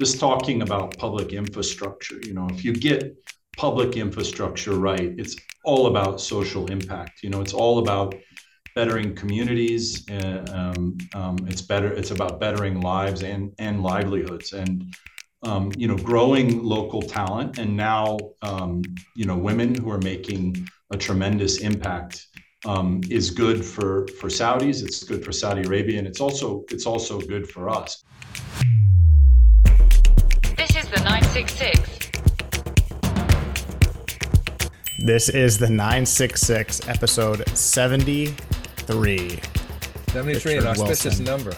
just talking about public infrastructure, you know, if you get public infrastructure right, it's all about social impact. You know, it's all about bettering communities. Uh, um, um, it's better. It's about bettering lives and and livelihoods, and um, you know, growing local talent. And now, um, you know, women who are making a tremendous impact um, is good for for Saudis. It's good for Saudi Arabia, and it's also it's also good for us. This is the 966 episode 73. 73, an auspicious Wilson. number.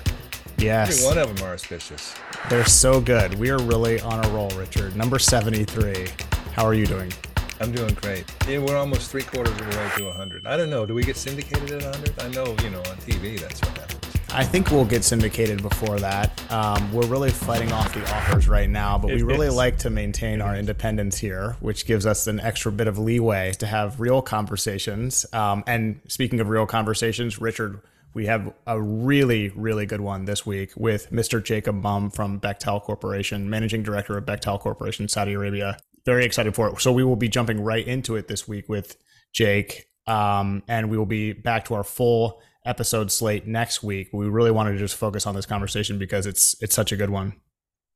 Yes. Every one of them are auspicious. They're so good. We are really on a roll, Richard. Number 73. How are you doing? I'm doing great. Yeah, we're almost three quarters of the way to 100. I don't know. Do we get syndicated at 100? I know, you know, on TV, that's what happens. I think we'll get syndicated before that. Um, we're really fighting off the offers right now, but we really like to maintain our independence here, which gives us an extra bit of leeway to have real conversations. Um, and speaking of real conversations, Richard, we have a really, really good one this week with Mr. Jacob Mumm from Bechtel Corporation, Managing Director of Bechtel Corporation, Saudi Arabia. Very excited for it. So we will be jumping right into it this week with Jake, um, and we will be back to our full episode slate next week. We really wanted to just focus on this conversation because it's it's such a good one.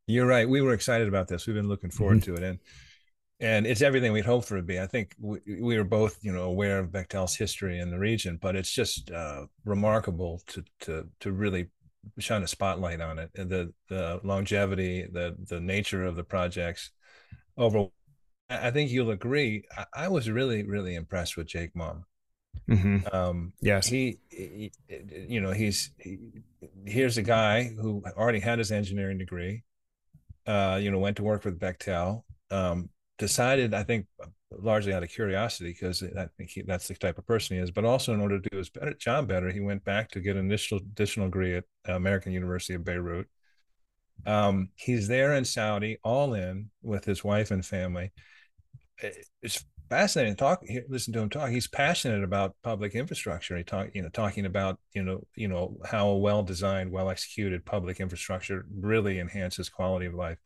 You're right. We were excited about this. We've been looking forward mm-hmm. to it, and and it's everything we'd hoped for it to be. I think we, we were both, you know, aware of Bechtel's history in the region, but it's just uh, remarkable to to to really shine a spotlight on it. The the longevity, the the nature of the projects. Over, I think you'll agree. I, I was really really impressed with Jake Mumm. Mm-hmm. Um, yes, he, he, you know, he's he, here's a guy who already had his engineering degree. Uh, you know, went to work with Bechtel. Um, decided, I think, largely out of curiosity, because I think he, that's the type of person he is. But also, in order to do his better, job better, he went back to get an additional additional degree at American University of Beirut. Um, he's there in Saudi, all in with his wife and family. It's fascinating to talk listen to him talk. He's passionate about public infrastructure. He talk you know talking about you know you know how a well designed well executed public infrastructure really enhances quality of life.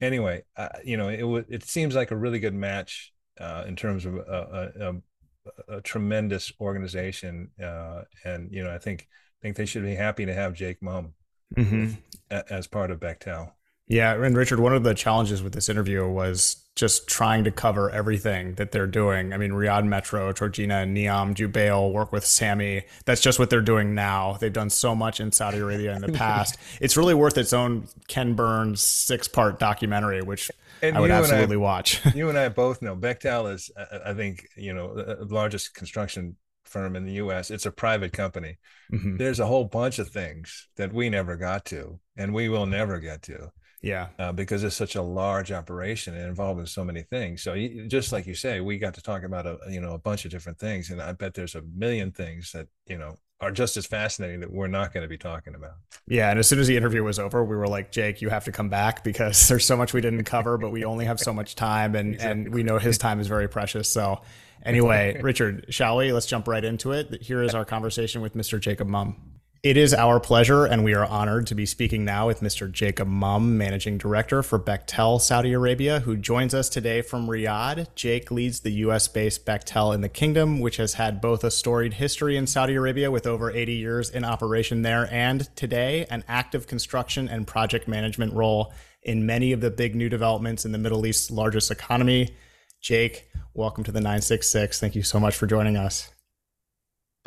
Anyway uh, you know it would it seems like a really good match uh, in terms of a, a, a, a tremendous organization uh, and you know i think think they should be happy to have jake mumm mm-hmm. as part of bechtel. Yeah, and Richard, one of the challenges with this interview was just trying to cover everything that they're doing. I mean, Riyadh Metro, Trojena, Neom, Jubail, work with SAMI. That's just what they're doing now. They've done so much in Saudi Arabia in the past. it's really worth its own Ken Burns six part documentary, which and I would absolutely I, watch. you and I both know Bechtel is, uh, uh, I think, you know, the uh, largest construction firm in the US. It's a private company. Mm-hmm. There's a whole bunch of things that we never got to and we will never get to. Yeah. Uh, because it's such a large operation and involved in so many things. So you, just like you say, we got to talk about a you know a bunch of different things, and I bet there's a million things that you know are just as fascinating that we're not going to be talking about. Yeah, and as soon as the interview was over, we were like, Jake, you have to come back because there's so much we didn't cover, but we only have so much time, and exactly. and we know his time is very precious. So. Anyway, Richard, shall we? Let's jump right into it. Here is our conversation with Mr. Jacob Mumm. It is our pleasure, and we are honored to be speaking now with Mr. Jacob Mumm, Managing Director for Bechtel Saudi Arabia, who joins us today from Riyadh. Jake leads the U.S. based Bechtel in the kingdom, which has had both a storied history in Saudi Arabia with over 80 years in operation there, and today an active construction and project management role in many of the big new developments in the Middle East's largest economy. Jake, welcome to the 966. Thank you so much for joining us.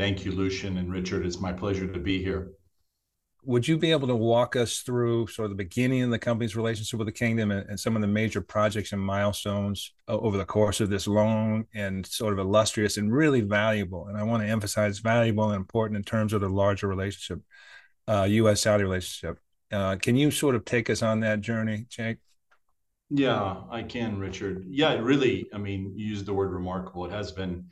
Thank you, Lucian and Richard. It's my pleasure to be here. Would you be able to walk us through sort of the beginning of the company's relationship with the kingdom and, and some of the major projects and milestones over the course of this long and sort of illustrious and really valuable? And I want to emphasize valuable and important in terms of the larger relationship, uh, U.S. Saudi relationship. Uh, can you sort of take us on that journey, Jake? Yeah, I can, Richard. Yeah, really. I mean, you used the word remarkable. It has been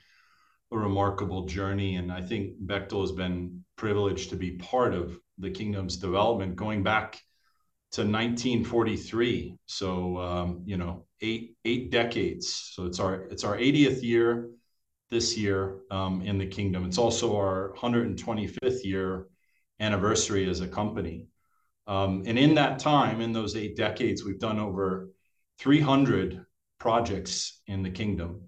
a remarkable journey. And I think Bechtel has been privileged to be part of the kingdom's development going back to 1943. So um, you know, eight eight decades. So it's our it's our 80th year this year um, in the kingdom. It's also our 125th year anniversary as a company. Um, and in that time, in those eight decades, we've done over 300 projects in the kingdom.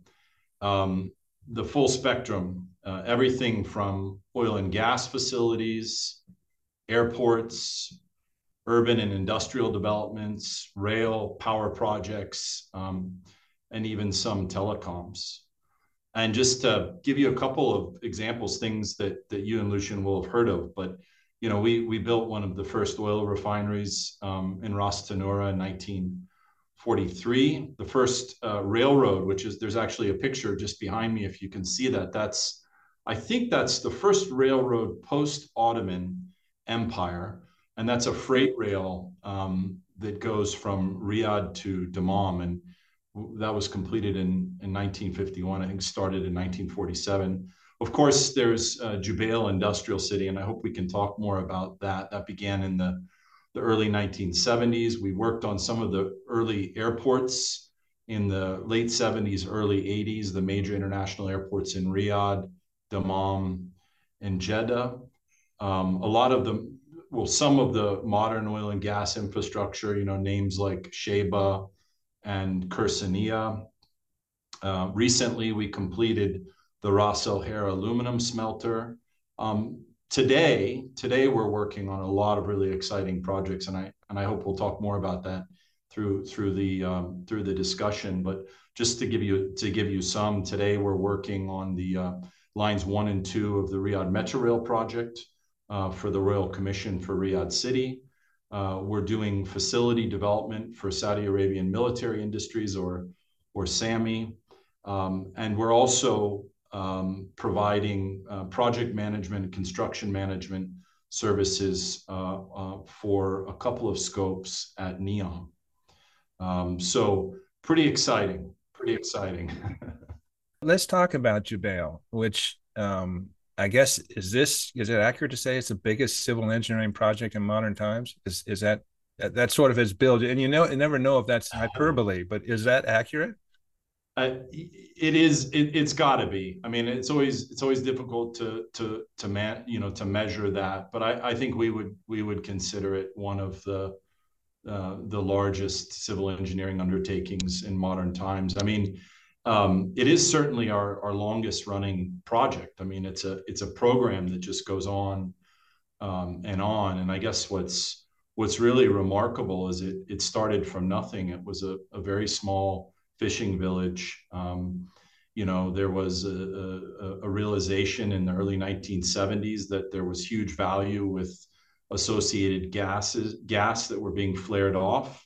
Um, the full spectrum, uh, everything from oil and gas facilities, airports, urban and industrial developments, rail, power projects, um, and even some telecoms. And just to give you a couple of examples, things that that you and Lucian will have heard of, but you know, we we built one of the first oil refineries um, in Ras Tanura in 1943. The first uh, railroad, which is there's actually a picture just behind me, if you can see that. That's I think that's the first railroad post Ottoman Empire, and that's a freight rail um, that goes from Riyadh to Dammam, and that was completed in in 1951. I think started in 1947 of course, there's uh, Jubail Industrial City, and I hope we can talk more about that. That began in the, the early 1970s. We worked on some of the early airports in the late 70s, early 80s, the major international airports in Riyadh, Dammam, and Jeddah. Um, a lot of the, well, some of the modern oil and gas infrastructure, you know, names like Shaybah and Khursaniyah. Uh, recently, we completed the Ras Al Khair aluminum smelter. Um, today, today we're working on a lot of really exciting projects, and I and I hope we'll talk more about that through through the um, through the discussion. But just to give you to give you some, today we're working on the uh, lines one and two of the Riyadh Metro Rail project uh, for the Royal Commission for Riyadh City. Uh, we're doing facility development for Saudi Arabian military industries or or SAMI. Um, and we're also um, providing uh, project management, construction management services uh, uh, for a couple of scopes at NEOM. Um, so pretty exciting, pretty exciting. Let's talk about Jubail, which um, I guess is this is it accurate to say it's the biggest civil engineering project in modern times? Is is that that sort of is built? And you know, you never know if that's hyperbole, but is that accurate? It is. It, has got to be. I mean, it's always it's always difficult to to to man you know to measure that. But I, I think we would we would consider it one of the uh, the largest civil engineering undertakings in modern times. I mean, um, it is certainly our our longest running project. I mean, it's a it's a program that just goes on um, and on. And I guess what's what's really remarkable is it it started from nothing. It was a, a very small fishing village. Um, you know, there was a, a, a, realization in the early 1970s that there was huge value with associated gases, gas that were being flared off.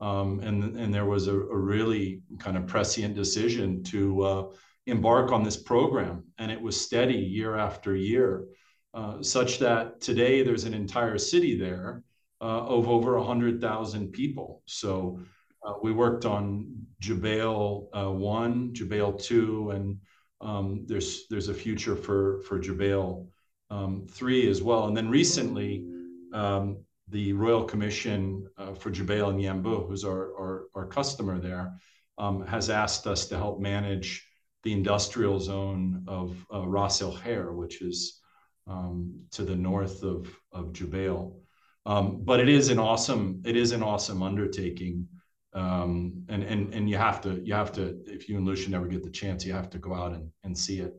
Um, and, and there was a, a, really kind of prescient decision to uh, embark on this program. And it was steady year after year, uh, such that today there's an entire city there uh, of over 100,000 people. So uh, we worked on Jubail uh, one, Jubail two, and um, there's there's a future for for Jubail um, three as well. And then recently, um, the Royal Commission uh, for Jubail and Yanbu, who's our, our, our customer there, um, has asked us to help manage the industrial zone of uh, Ras Al Khair, which is um, to the north of of Jubail. Um, but it is an awesome it is an awesome undertaking um, and and and you have to you have to if you and Lucian never get the chance, you have to go out and, and see it.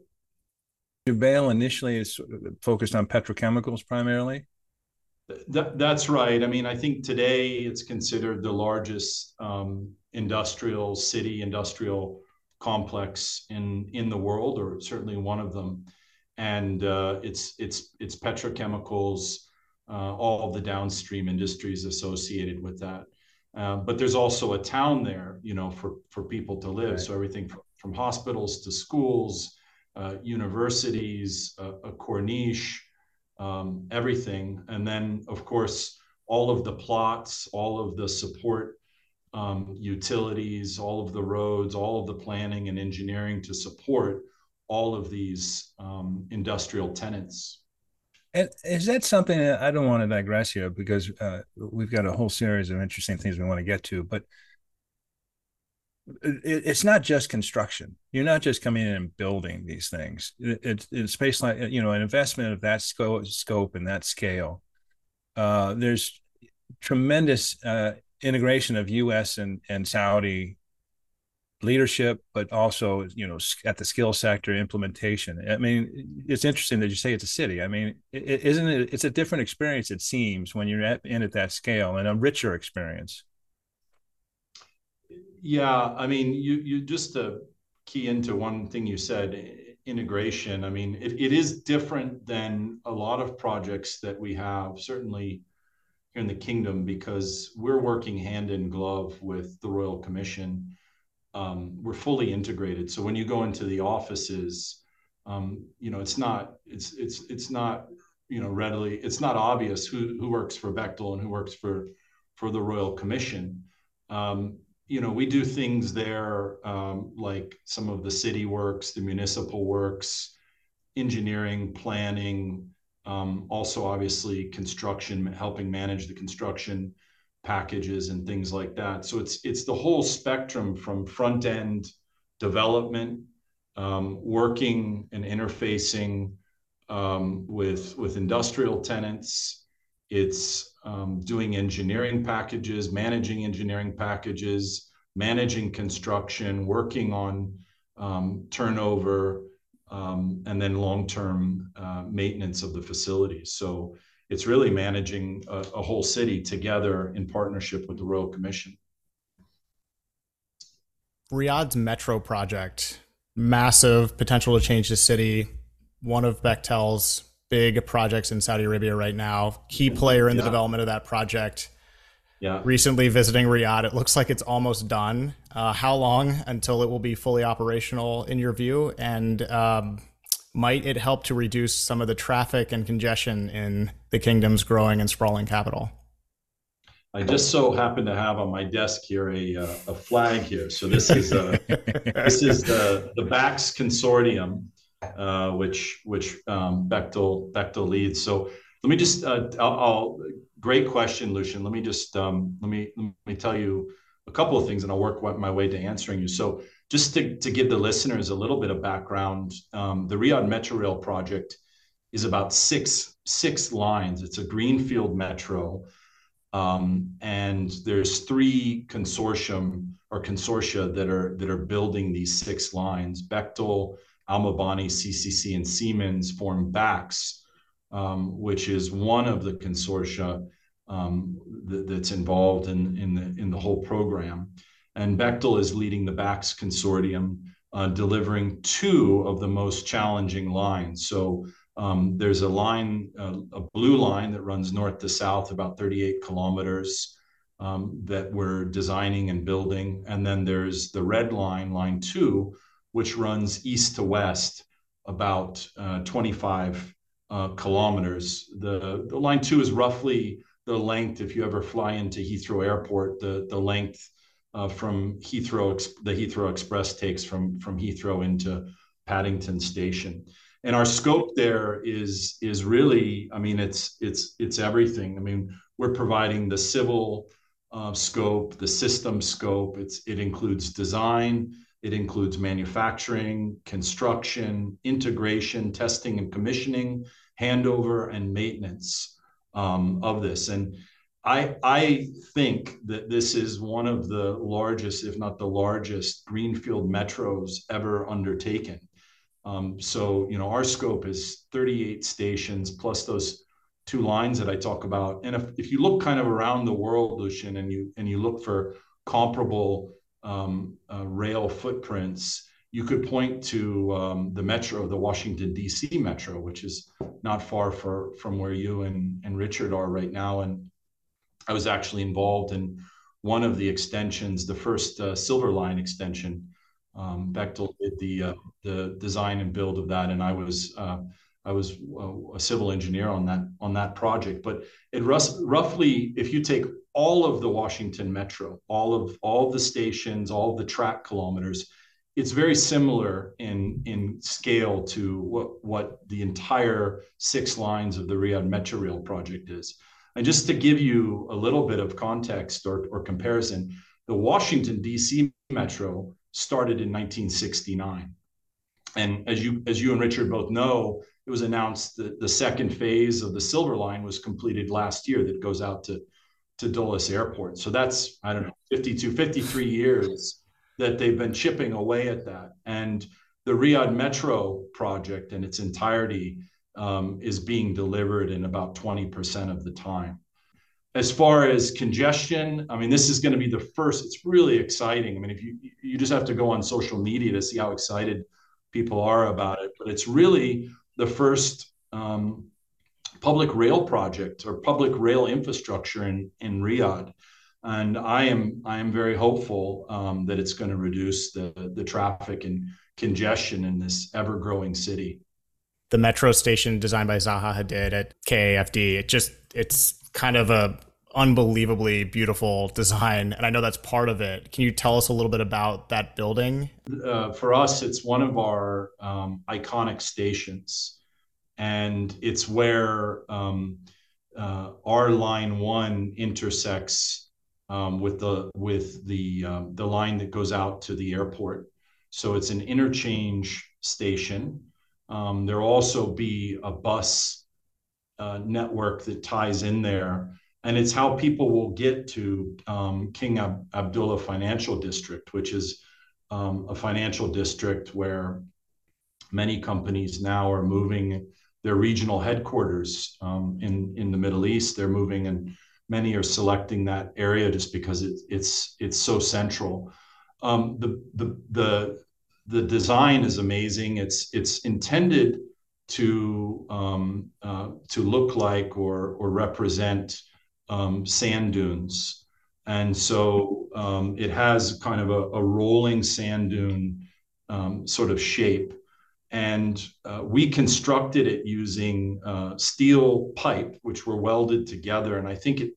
Jubail initially is focused on petrochemicals primarily. That, that's right. I mean, I think today it's considered the largest um, industrial city, industrial complex in in the world, or certainly one of them. And uh, it's it's it's petrochemicals, uh, all the downstream industries associated with that. Um, but there's also a town there, you know, for for people to live. Right. So everything from, from hospitals to schools, uh, universities, uh, a corniche, um, everything, and then of course all of the plots, all of the support um, utilities, all of the roads, all of the planning and engineering to support all of these um, industrial tenants. Is that something that I don't want to digress here because uh, we've got a whole series of interesting things we want to get to, but it, it's not just construction. You're not just coming in and building these things. It, it's, it's space like you know an investment of that scope, scope and that scale. Uh, there's tremendous uh, integration of U.S. and and Saudi leadership, but also you know at the skill sector implementation. I mean, it's interesting that you say it's a city. I mean, is isn't it? It's a different experience. It seems when you're at, in at that scale and a richer experience. Yeah, I mean, you you just to key into one thing you said, integration. I mean, it, it is different than a lot of projects that we have. Certainly here in the kingdom because we're working hand in glove with the Royal Commission. Um, we're fully integrated. So when you go into the offices, um, you know, it's not it's it's it's not you know readily it's not obvious who who works for Bechtel and who works for for the Royal Commission. Um, you know, we do things there um, like some of the city works, the municipal works, engineering, planning, um, also, obviously, construction, helping manage the construction packages and things like that. So it's it's the whole spectrum from front end development, um, working and interfacing um, with with industrial tenants. It's um, doing engineering packages, managing engineering packages, managing construction, working on um, turnover, um, and then long-term uh, maintenance of the facilities. So it's really managing a, a, whole city together in partnership with the Royal Commission. Riyadh's metro project, massive potential to change the city. One of Bechtel's big projects in Saudi Arabia right now. Key player in the development of that project. Yeah. Recently visiting Riyadh, it looks like it's almost done. Uh, how long until it will be fully operational in your view? And um, might it help to reduce some of the traffic and congestion in the kingdom's growing and sprawling capital? I just so happen to have on my desk here a, uh, a flag here. So this is uh, this is the the BACS consortium, uh, which which um, Bechtel Bechtel leads. So let me just uh, I'll, I'll, great question, Lucian. Let me just um, let me let me tell you a couple of things, and I'll work my way to answering you. So, just to, to give the listeners a little bit of background, um, the Riyadh Metro Rail project is about six six lines. It's a greenfield metro, um, and there's three consortium or consortia that are that are building these six lines. Bechtel, Al Mabani, CCC, and Siemens form BACS, um, which is one of the consortia um, th- that's involved in, in, the, in the whole program. And Bechtel is leading the BACS consortium, uh, delivering two of the most challenging lines. So um, there's a line, uh, a blue line that runs north to south, about 38 kilometers, um, that we're designing and building. And then there's the red line, line two, which runs east to west, about uh, 25 uh, kilometers. The, the line two is roughly the length, if you ever fly into Heathrow Airport, the, the length uh, from Heathrow, the Heathrow Express takes from, from Heathrow into Paddington Station. And our scope there is is really, I mean, it's it's it's everything. I mean, we're providing the civil uh, scope, the system scope. It's it includes design, it includes manufacturing, construction, integration, testing and commissioning, handover, and maintenance um, of this. And I, I think that this is one of the largest, if not the largest, greenfield metros ever undertaken. Um, so, you know, our scope is 38 stations plus those two lines that I talk about. And if, if you look kind of around the world, Lucian, and you and you look for comparable um, uh, rail footprints, you could point to um, the metro, the Washington D.C. metro, which is not far for, from where you and, and Richard are right now. And I was actually involved in one of the extensions, the first uh, Silver Line extension. Um, Bechtel did the uh, the design and build of that, and I was uh, I was uh, a civil engineer on that on that project. But it roughly, if you take all of the Washington Metro, all of all of the stations, all of the track kilometers, it's very similar in in scale to what what the entire six lines of the Riyadh Metro Rail project is. And just to give you a little bit of context or, or comparison, the Washington D.C. Metro started in 1969, and as you as you and Richard both know, it was announced that the second phase of the Silver Line was completed last year. That goes out to to Dulles Airport. So that's, I don't know, 52, 53 years that they've been chipping away at that. And the Riyadh Metro project in its entirety um, is being delivered in about 20% of the time. As far as congestion, I mean, this is going to be the first. It's really exciting. I mean, if you you just have to go on social media to see how excited people are about it, but it's really the first um, public rail project or public rail infrastructure in in Riyadh, and I am I am very hopeful um, that it's going to reduce the the traffic and congestion in this ever growing city the metro station designed by Zaha Hadid at KAFD. It just it's kind of a unbelievably beautiful design, and I know that's part of it. Can you tell us a little bit about that building? Uh, for us, it's one of our um, iconic stations, and it's where um, uh, our line one intersects um, with the with the um, the line that goes out to the airport. So it's an interchange station um, there'll also be a bus uh, network that ties in there. And it's how people will get to um, King Ab- Abdullah Financial District, which is um, a financial district where many companies now are moving their regional headquarters um, in, in the Middle East. They're moving, and many are selecting that area just because it, it's it's so central. Um, the the the the design is amazing. It's it's intended to um, uh, to look like or or represent um, sand dunes, and so um, it has kind of a, a rolling sand dune um, sort of shape. And uh, we constructed it using uh, steel pipe, which were welded together. And I think it,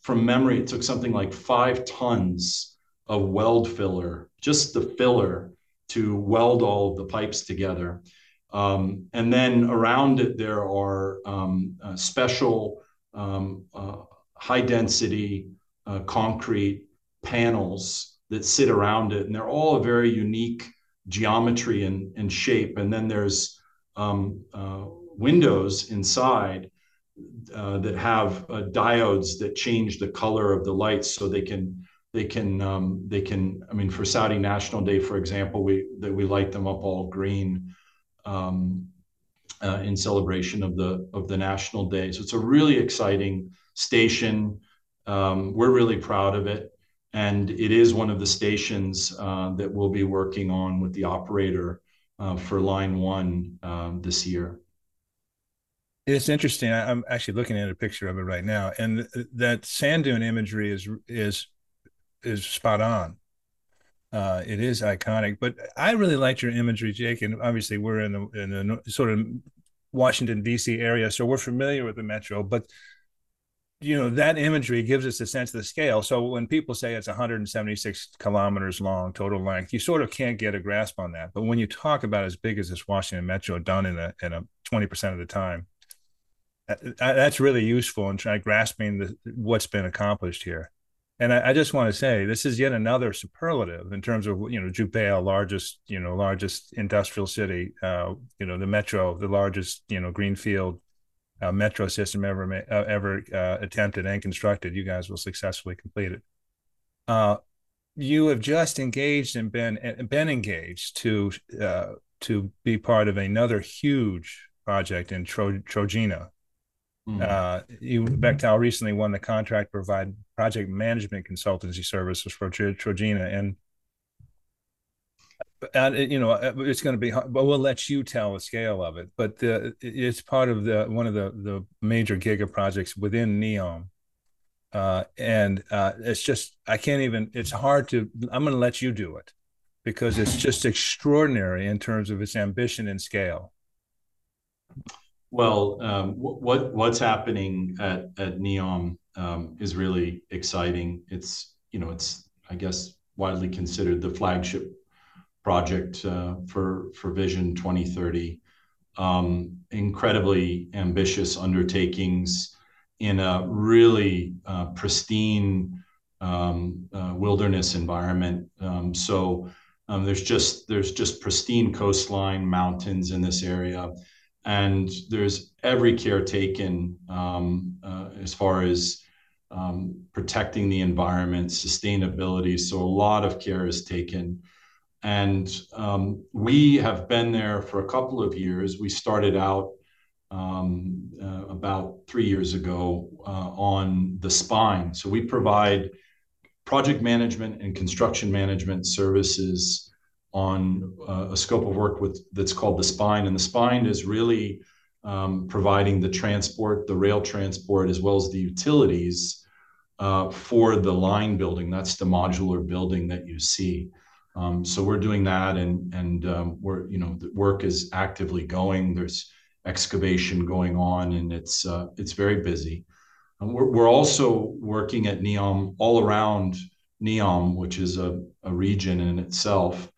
from memory, it took something like five tons of weld filler, just the filler, to weld all the pipes together. Um, and then around it, there are um, uh, special um, uh, high density uh, concrete panels that sit around it. And they're all a very unique geometry and, and shape. And then there's um, uh, windows inside uh, that have uh, diodes that change the color of the lights so they can they can um, they can I mean for Saudi National Day for example we that we light them up all green um, uh, in celebration of the of the national day. So it's a really exciting station. Um, we're really proud of it. And it is one of the stations uh, that we'll be working on with the operator uh, for line one um, this year. It's interesting. I'm actually looking at a picture of it right now, and that sand dune imagery is is is spot on. Uh, it is iconic, but I really liked your imagery, Jake. And obviously, we're in the in the sort of Washington D.C. area, so we're familiar with the metro. But you know that imagery gives us a sense of the scale. So when people say it's 176 kilometers long total length, you sort of can't get a grasp on that. But when you talk about as big as this Washington Metro done in a in a 20 percent of the time, that's really useful in trying grasping the, what's been accomplished here. And I, I, just want to say this is yet another superlative in terms of you know Jubail, largest you know largest industrial city, uh, you know the metro, the largest you know greenfield uh, metro system ever uh, ever uh, attempted and constructed. You guys will successfully complete it. Uh, you have just engaged and been been engaged to uh, to be part of another huge project in Tro- Trojena, Mm-hmm. Uh, you, Bechtel recently won the contract to provide project management consultancy services for Trojena, and uh, you know it's going to be, but we'll let you tell the scale of it. But the, it's part of the one of the the major giga projects within Neom, uh, and uh, it's just I can't even. It's hard to. I'm going to let you do it because it's just extraordinary in terms of its ambition and scale. Well, um, what what's happening at at Neom um, is really exciting. It's you know it's I guess widely considered the flagship project uh, for for Vision 2030. Um, incredibly ambitious undertakings in a really uh, pristine um, uh, wilderness environment. So there's just there's just pristine coastline, mountains in this area and there's every care taken um, uh, as far as um, protecting the environment, sustainability. So a lot of care is taken. And um, we have been there for a couple of years. We started out um, uh, about three years ago uh, on the spine. So we provide project management and construction management services on uh, a scope of work with that's called the spine. And the spine is really um, providing the transport, the rail transport, as well as the utilities uh, for the line building. That's the modular building that you see. Um, so we're doing that, and and um, we're you know the work is actively going. There's excavation going on, and it's uh, it's very busy. And we're we're also working at NEOM all around NEOM, which is a, a region in itself,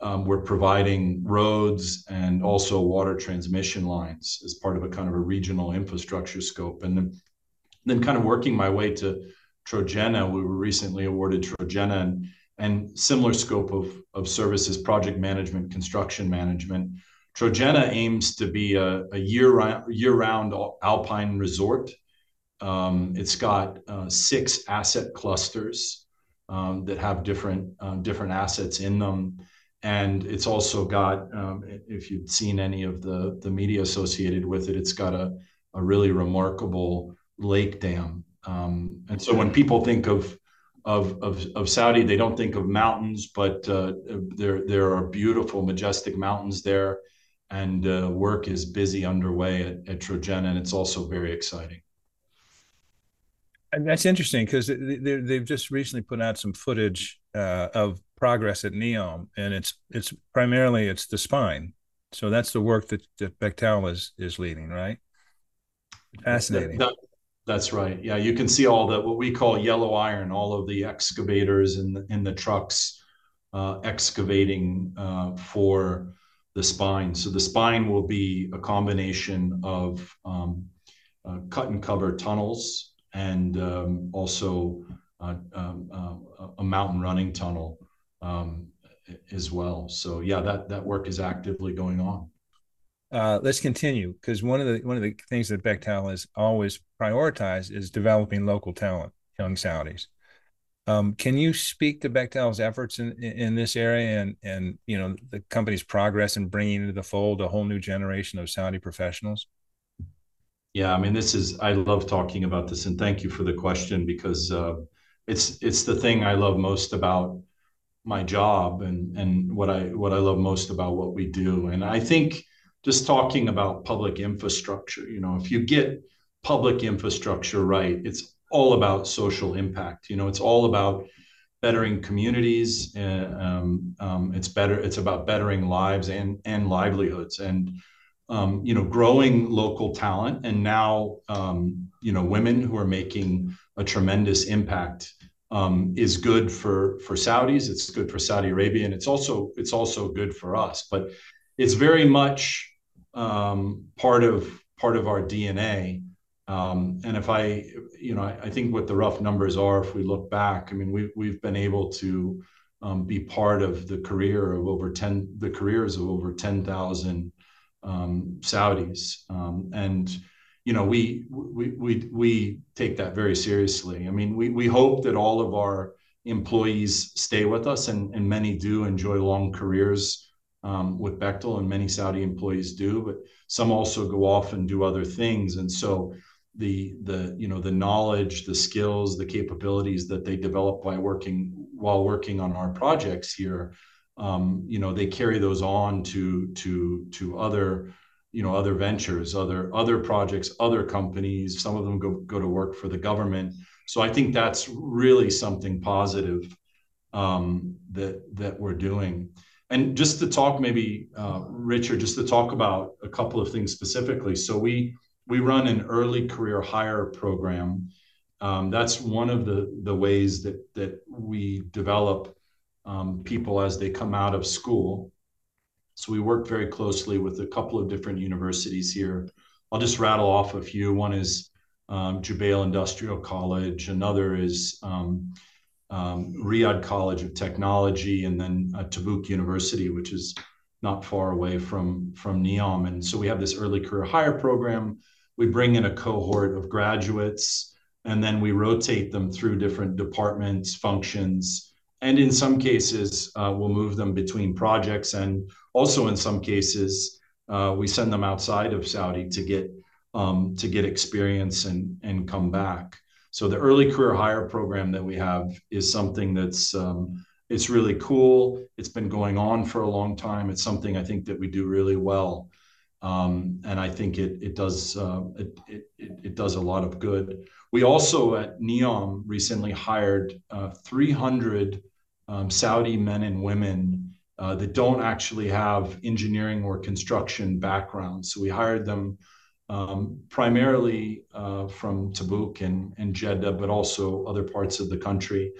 um, we're providing roads and also water transmission lines as part of a kind of a regional infrastructure scope. And then, then kind of working my way to Trojena, we were recently awarded Trojena and, and similar scope of, of services, project management, construction management. Trojena aims to be a, a year-round, year-round alpine resort. Um, it's got uh, six asset clusters um, that have different uh, different assets in them and it's also got um, if you've seen any of the the media associated with it it's got a, a really remarkable lake dam. Um, and so when people think of, of of of Saudi they don't think of mountains but uh, there there are beautiful majestic mountains there. And uh, work is busy underway at, at Trojena and it's also very exciting. And that's interesting because they, have just recently put out some footage uh, of progress at NEOM, and it's it's primarily it's the spine. So that's the work that, that Bechtel is is leading, right? Fascinating. That, that, that's right. Yeah, you can see all the what we call yellow iron, all of the excavators and in, in the trucks uh, excavating uh, for the spine. So the spine will be a combination of um, uh, cut and cover tunnels and um, also uh, um, uh, a mountain running tunnel um, as well. So yeah, that that work is actively going on. Uh, let's continue because one of the one of the things that Bechtel has always prioritized is developing local talent, young Saudis. Um, can you speak to Bechtel's efforts in, in this area and and you know the company's progress in bringing into the fold a whole new generation of Saudi professionals? Yeah, I mean, this is I love talking about this, and thank you for the question because uh, it's it's the thing I love most about my job and and what I what I love most about what we do. And I think just talking about public infrastructure, you know, if you get public infrastructure right, it's all about social impact. You know, it's all about bettering communities. Uh, um, um, it's better. It's about bettering lives and and livelihoods, and um, you know, growing local talent. And now, um, you know, women who are making a tremendous impact um, is good for for Saudis. It's good for Saudi Arabia, and it's also it's also good for us. But it's very much um, part of part of our DNA. Um, and if I, you know, I, I, think what the rough numbers are, if we look back, I mean, we've we've been able to um, be part of the career of over ten the careers of over ten thousand um, Saudis, um, and you know, we we we we take that very seriously. I mean, we we hope that all of our employees stay with us, and and many do enjoy long careers um, with Bechtel, and many Saudi employees do, but some also go off and do other things, and so the the you know the knowledge, the skills, the capabilities that they develop by working while working on our projects here, um, you know, they carry those on to to to other you know other ventures other other projects other companies. Some of them go, go to work for the government. So i think that's really something positive um, that that we're doing. And just to talk maybe uh, richard just to talk about a couple of things specifically. So we we run an early career hire program. Um, that's one of the the ways that that we develop um, people as they come out of school so we work very closely with a couple of different universities here. I'll just rattle off a few. One is um, Jubail Industrial College. Another is um, um, Riyadh College of Technology, and then uh, Tabuk University, which is not far away from from NEOM. And so we have this early career hire program. We bring in a cohort of graduates and then we rotate them through different departments, functions, and in some cases, uh, we'll move them between projects, and also in some cases, uh, we send them outside of Saudi to get um, to get experience and and come back. So the early career hire program that we have is something that's um, it's really cool. It's been going on for a long time. It's something I think that we do really well, um, and I think it it does uh, it, it it does a lot of good. We also at NEOM recently hired uh, 300 um, Saudi men and women uh, that don't actually have engineering or construction backgrounds. So we hired them um, primarily uh, from Tabuk and, and Jeddah, but also other parts of the country.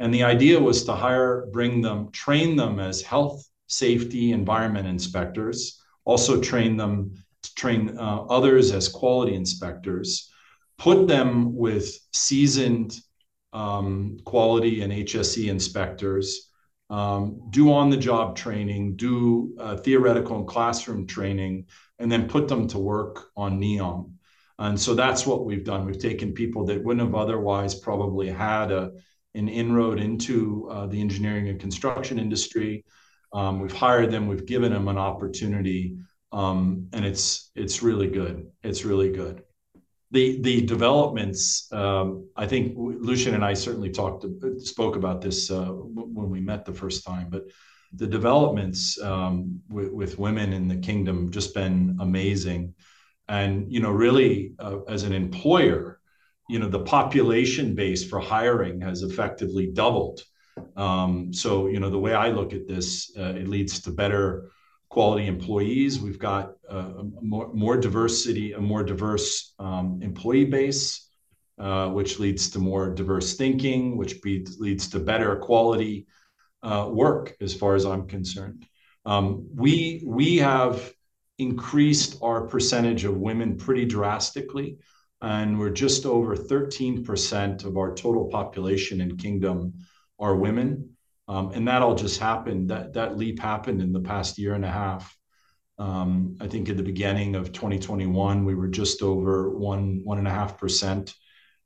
And the idea was to hire, bring them, train them as health, safety, environment inspectors, also train them, to train uh, others as quality inspectors, put them with seasoned um, quality and HSE inspectors, um, do on the job training, do uh, theoretical and classroom training, and then put them to work on NEOM. And so that's what we've done. We've taken people that wouldn't have otherwise probably had a, an inroad into uh, the engineering and construction industry. Um, we've hired them, we've given them an opportunity, um, and it's it's really good. It's really good. The the developments, um, I think Lucian and I certainly talked spoke about this uh, when we met the first time, but the developments um, with, women in the kingdom just been amazing, and you know really uh, as an employer you know the population base for hiring has effectively doubled. Um, so you know the way i look at this uh, it leads to better quality employees. We've got a more, more diversity a more diverse um, employee base uh, which leads to more diverse thinking which be, leads to better quality uh, work as far as i'm concerned. Um, we we have increased our percentage of women pretty drastically and we're just over 13% of our total population in kingdom are women um, and that all just happened that that leap happened in the past year and a half. Um, i think at the beginning of 2021 we were just over one one and a half percent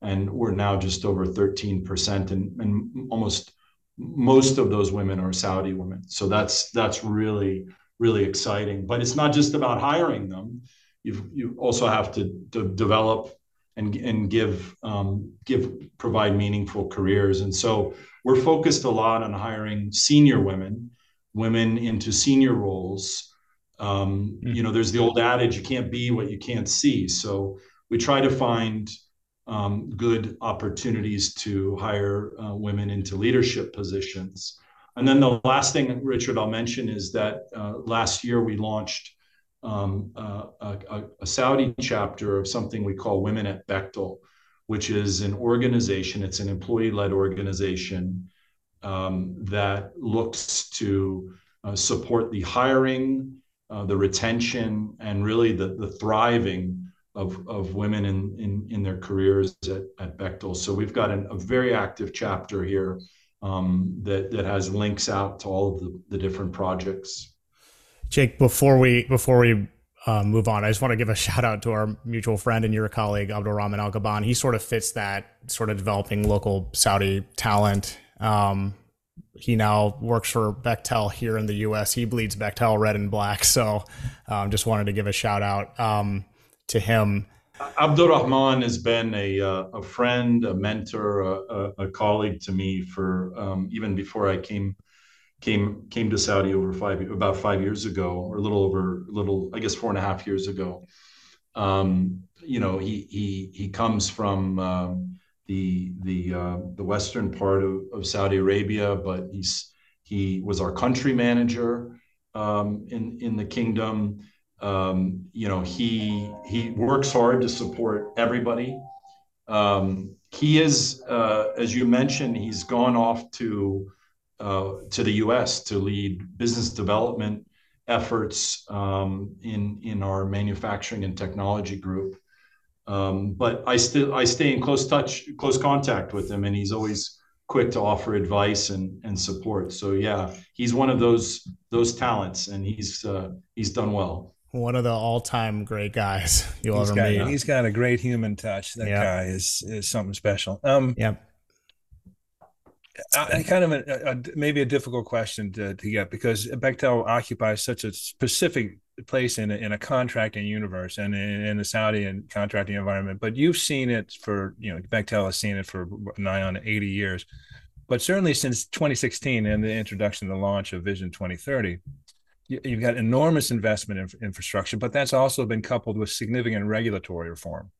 and we're now just over 13% and, and almost most of those women are saudi women. So that's that's really really exciting. But it's not just about hiring them. You you also have to, to develop and and give um, give provide meaningful careers. And so we're focused a lot on hiring senior women, women into senior roles. Um, mm-hmm. You know, there's the old adage, you can't be what you can't see. So we try to find um, good opportunities to hire uh, women into leadership positions. And then the last thing, Richard, I'll mention is that uh, last year we launched um, uh, a, a, Saudi chapter of something we call Women at Bechtel, which is an organization, it's an employee led organization um, that looks to uh, support the hiring, uh, the retention, and really the, the thriving of, of women in, in, in their careers at, at Bechtel. So we've got an, a very active chapter here um, that, that has links out to all of the, the different projects. Jake, before we before we uh, move on, I just want to give a shout out to our mutual friend and your colleague Abdul Rahman Al Gaban. He sort of fits that sort of developing local Saudi talent. Um, he now works for Bechtel here in the U.S. He bleeds Bechtel red and black. So, um, just wanted to give a shout out um, to him. Abdul Rahman has been a, uh, a friend, a mentor, a, a, colleague to me for um, even before I came came came to Saudi over five about five years ago, or a little over little I guess four and a half years ago. Um, you know, he he he comes from um, the the uh, the western part of, of Saudi Arabia, but he's he was our country manager um, in in the kingdom. Um, you know, he he works hard to support everybody. Um, he is, uh, as you mentioned, he's gone off to uh, to the U.S. to lead business development efforts um, in in our manufacturing and technology group. Um, but I still I stay in close touch, close contact with him, and he's always quick to offer advice and and support. So yeah, he's one of those those talents, and he's uh, he's done well. one of the all-time great guys you'll he's ever got, meet. He's got a great human touch. That Yep. guy is is something special. Um, Yep. I, I kind of a, a, maybe a difficult question to, to get because Bechtel occupies such a specific place in a, in a contracting universe and in, in the Saudi and contracting environment. But you've seen it for you know Bechtel has seen it for nigh on eighty years, but certainly since 2016 and the introduction and the launch of Vision 2030. you- You've got enormous investment in infrastructure, but that's also been coupled with significant regulatory reform.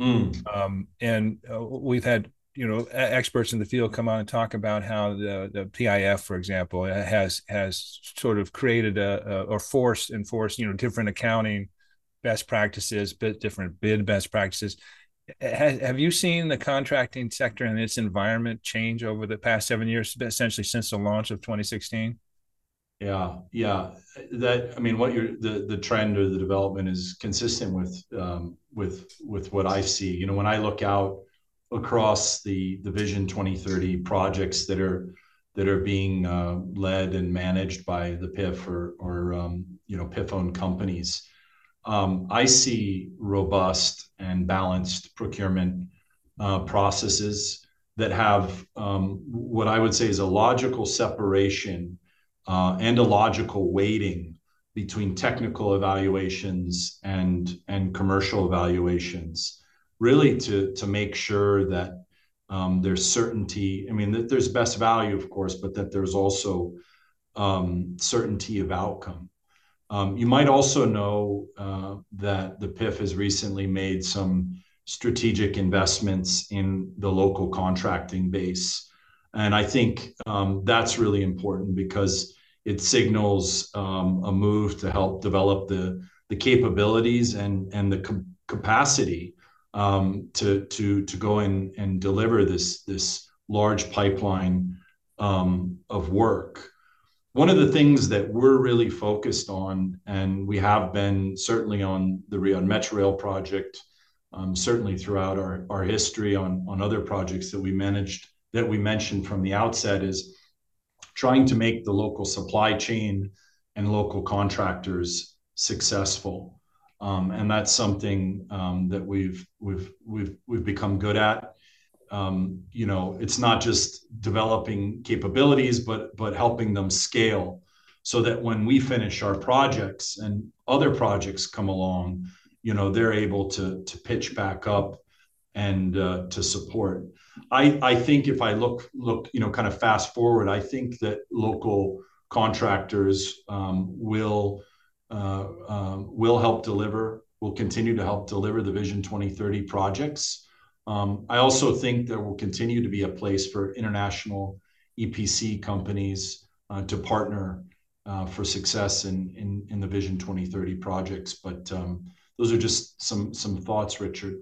Mm. Um, and uh, we've had you know experts in the field come on and talk about how the, the PIF, for example, has has sort of created a, a or forced enforced you know different accounting best practices, bit different bid best practices. Have you seen the contracting sector and its environment change over the past seven years, essentially since the launch of 2016? Yeah, yeah. That I mean, what you're the the trend or the development is consistent with um, with with what I see. You know, when I look out across the the Vision 2030 projects that are that are being uh, led and managed by the PIF or or um, you know PIF owned companies, um, I see robust and balanced procurement uh, processes that have um, what I would say is a logical separation uh, and a logical weighting between technical evaluations and and commercial evaluations, really to to make sure that um, there's certainty. I mean, that there's best value, of course, but that there's also um, certainty of outcome. Um, you might also know uh, that the PIF has recently made some strategic investments in the local contracting base. And I think um, that's really important because it signals um, a move to help develop the, the capabilities and, and the com- capacity um, to, to, to go in and deliver this, this large pipeline um, of work. One of the things that we're really focused on, and we have been certainly on the Riyadh Metro Rail project, um, certainly throughout our, our history on, on other projects that we managed, that we mentioned from the outset, is trying to make the local supply chain and local contractors successful. Um, and that's something um, that we've we've we've we've become good at. Um, you know, it's not just developing capabilities, but but helping them scale, so that when we finish our projects and other projects come along, you know, they're able to to pitch back up and uh, to support. I I think if I look look you know kind of fast forward, I think that local contractors um, will will help deliver, will continue to help deliver the Vision 2030 projects. Um, I also think there will continue to be a place for international EPC companies uh, to partner uh, for success in, in, in the Vision 2030 projects. But um, those are just some some thoughts, Richard.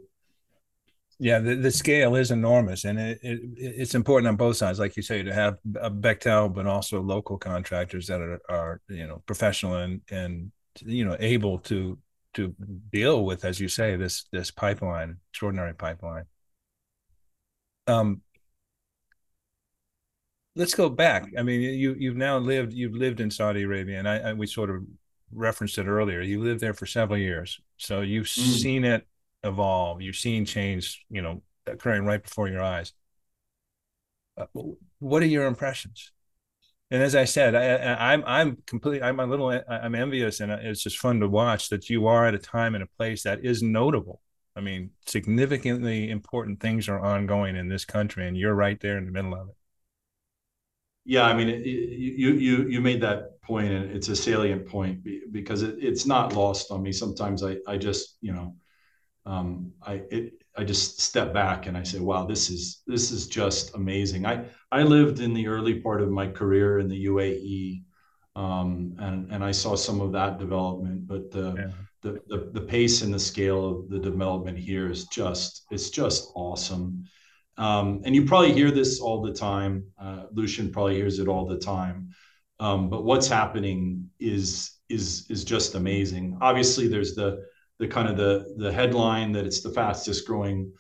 Yeah, the, scale is enormous, and it, it, it's important on both sides, like you say, to have a Bechtel, but also local contractors that are, are you know professional and and you know able to to deal with, as you say, this this pipeline, extraordinary pipeline. Um, let's go back. I mean, you you've now lived you've lived in Saudi Arabia, and I, I we sort of referenced it earlier. You lived there for several years, so you've Mm. seen it evolve. You've seen change, you know, occurring right before your eyes. Uh, what are your impressions? And as I said, I, I, I'm I'm completely I'm a little I'm envious, and it's just fun to watch that you are at a time and a place that is notable. I mean, significantly important things are ongoing in this country, and you're right there in the middle of it. Yeah, I mean, it, you you you made that point, and it's a salient point because it, it's not lost on me. Sometimes I I just you know, um, I it I just step back and I say, wow, this is this is just amazing. I I lived in the early part of my career in the UAE, um, and and I saw some of that development, but the Yeah. the, the the pace and the scale of the development here is just it's just awesome. Um, and you probably hear this all the time. Uh, Lucian probably hears it all the time. Um, but what's happening is is is just amazing. Obviously, there's the the kind of the the headline that it's the fastest growing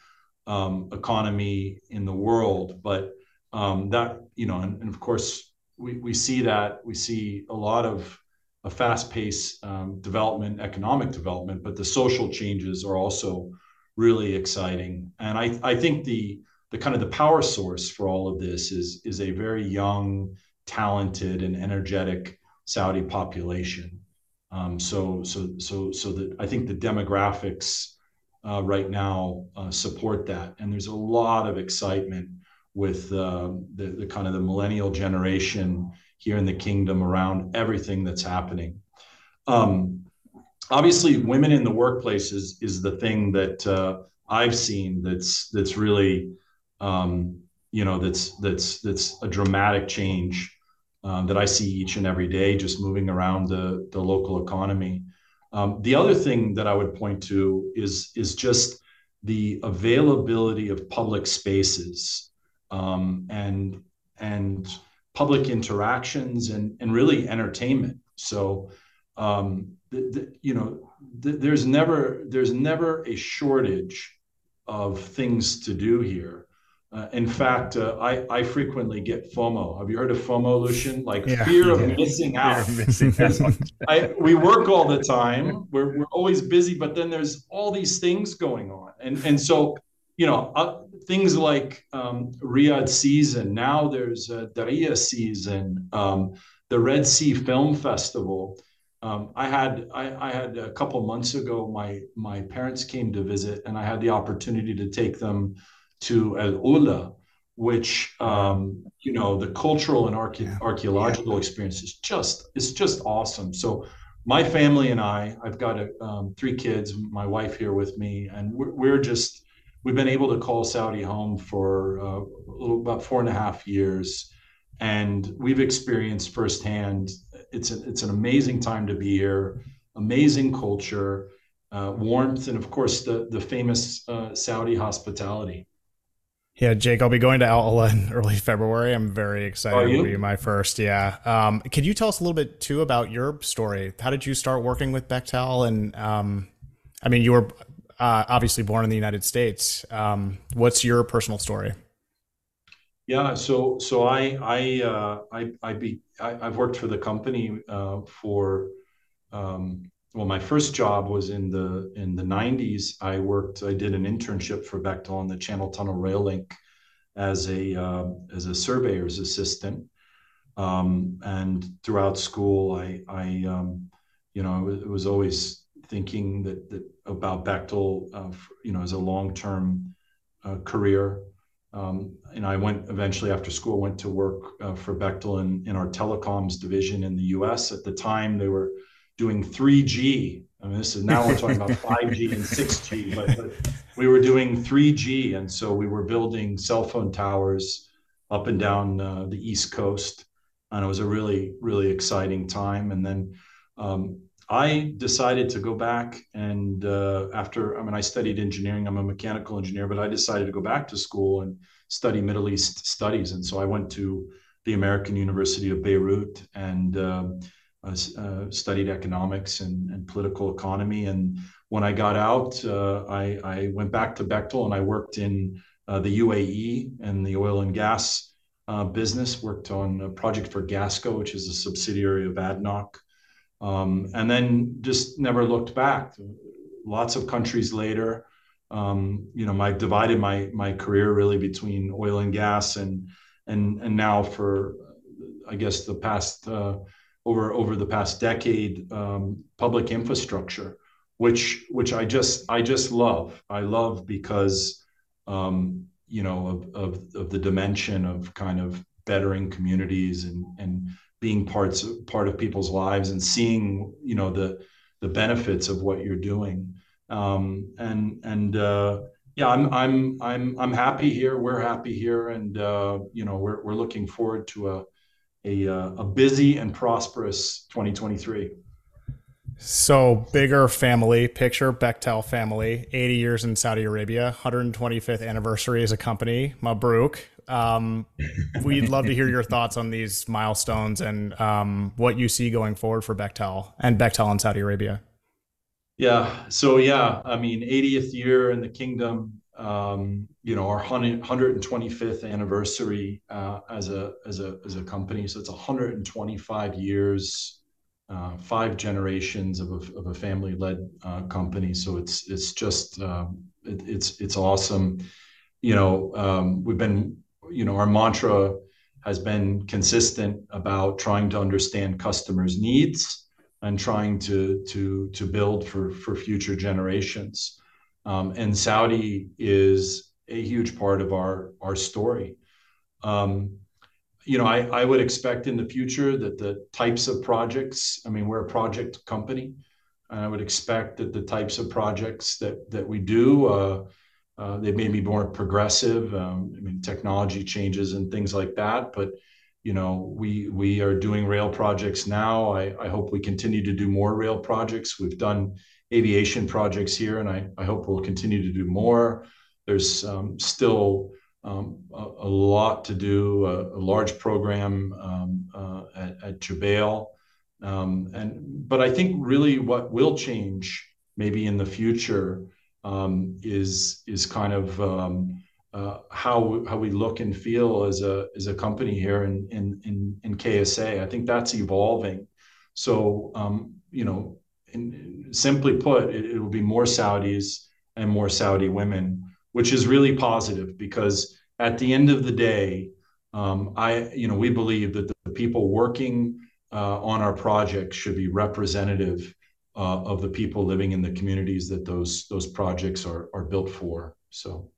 um, economy in the world. But um, that you know, and, and of course, we we see that we see a lot of a fast-paced um, development, economic development, but the social changes are also really exciting. And I, I think the the kind of the power source for all of this is is a very young, talented, and energetic Saudi population. Um, so so so so that I think the demographics uh, right now uh, support that, and there's a lot of excitement with uh, the the kind of the millennial generation here in the kingdom around everything that's happening. Um, obviously, women in the workplace is, is the thing that uh, I've seen that's that's really um, you know that's that's that's a dramatic change um, that I see each and every day, just moving around the the local economy. Um, the other thing that I would point to is is just the availability of public spaces um, and and public interactions and, and really entertainment. So, um, the, the, you know, the, there's never there's never a shortage of things to do here. Uh, in fact, uh, I, I frequently get FOMO. Have you heard of FOMO, Lucian? Like yeah, fear of yeah. missing out. Missing out. I, we work all the time. We're, we're always busy, but then there's all these things going on. And, and so you know, uh, things like um, Riyadh season. Now there's a Diriyah season, um, the Red Sea Film Festival. Um, I had I, I, had a couple months ago. My my parents came to visit, and I had the opportunity to take them to Al Ula, which um, you know the cultural and archaeological experience is just it's just awesome. So my family and I, I've got a, um, three kids, my wife here with me, and we're, we're just we've been able to call Saudi home for uh, about four and a half years, and we've experienced firsthand. It's a, it's an amazing time to be here, amazing culture, uh, warmth, and of course the the famous uh, Saudi hospitality. Yeah, Jake, I'll be going to Al in early February. I'm very excited. to be my first. Yeah. Um, could you tell us a little bit too about your story? How did you start working with Bechtel? And um, I mean, you were uh, obviously born in the United States. Um, what's your personal story? Yeah, so so I I uh, I I be I, have worked for the company uh, for um, well, my first job was in the in the '90s. I worked. I did an internship for Bechtel on the Channel Tunnel Rail Link as a uh, as a surveyor's assistant. Um, and throughout school, I I um, you know it was always thinking that, that about Bechtel, uh, you know, as a long-term uh, career. Um, and I went eventually after school, went to work uh, for Bechtel in, in our telecoms division in the U.S. At the time, they were doing 3G. I mean, this is now we're talking about 5G and 6G, but, but we were doing 3G, and so we were building cell phone towers up and down uh, the East Coast, and it was a really, really exciting time. And then um, I decided to go back and uh, after I mean I studied engineering. I'm a mechanical engineer, but I decided to go back to school and study Middle East studies. And so I went to the American University of Beirut and uh, uh, studied economics and, and, political economy. And when I got out, uh, I, I, went back to Bechtel and I worked in uh, the UAE and the oil and gas uh, business. Worked on a project for Gasco, which is a subsidiary of ADNOC um, and then just never looked back. Lots of countries later, um, you know, I've divided my my career really between oil and gas and and and now for I guess the past uh, over over the past decade, um, public infrastructure, which which I just I just love. I love because um, you know of, of of the dimension of kind of bettering communities and and being parts of, part of people's lives and seeing you know the the benefits of what you're doing. Um, and and uh, yeah I'm I'm I'm I'm happy here. We're happy here. And uh, you know we're we're looking forward to a a, uh, a busy and prosperous 2023 so bigger family picture Bechtel family 80 years in Saudi Arabia 125th anniversary as a company Mabruk um, we'd love to hear your thoughts on these milestones and um, what you see going forward for Bechtel and Bechtel in Saudi Arabia. Yeah. So yeah, I mean, 80th year in the kingdom. Um, you know, our 125th anniversary uh, as a as a as a company. So it's 125 years uh, five generations of a, of a family-led uh, company. So it's it's just um, it, it's it's awesome. You know, um, we've been you know our mantra has been consistent about trying to understand customers' needs and trying to to to build for for future generations. Um, and Saudi is a huge part of our our story. Um, you know, I, I would expect in the future that the types of projects, I mean, we're a project company, and I would expect that the types of projects that that we do, uh, uh, they may be more progressive. Um, I mean, technology changes and things like that, but you know, we we are doing rail projects now. I, I hope we continue to do more rail projects. We've done aviation projects here, and I, I hope we'll continue to do more. There's um, still um, a, a, lot to do, a, a large program um, uh, at, at. Um, and but I think really what will change maybe in the future um, is is kind of um, uh, how how we look and feel as a as a company here in in in, in KSA. I think that's evolving. So you know, in, simply put, it, it will be more Saudis and more Saudi women which is really positive because at the end of the day, um, I, you know, we believe that the people working uh, on our projects should be representative uh, of the people living in the communities that those those projects are are built for. So.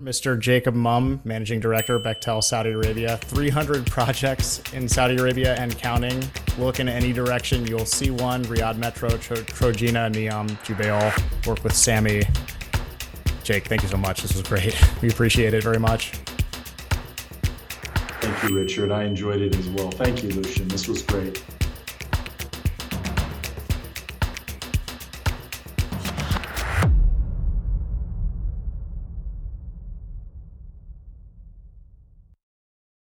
Mr. Jacob Mumm, Managing Director, Bechtel, Saudi Arabia. 300 projects in Saudi Arabia and counting. Look in any direction, you'll see one. Riyadh Metro, Tro- Trojena, Neom, Jubail. Work with SAMI. Jake, thank you so much. This was great. We appreciate it very much. Thank you, Richard. I enjoyed it as well. Thank you, Lucian. This was great.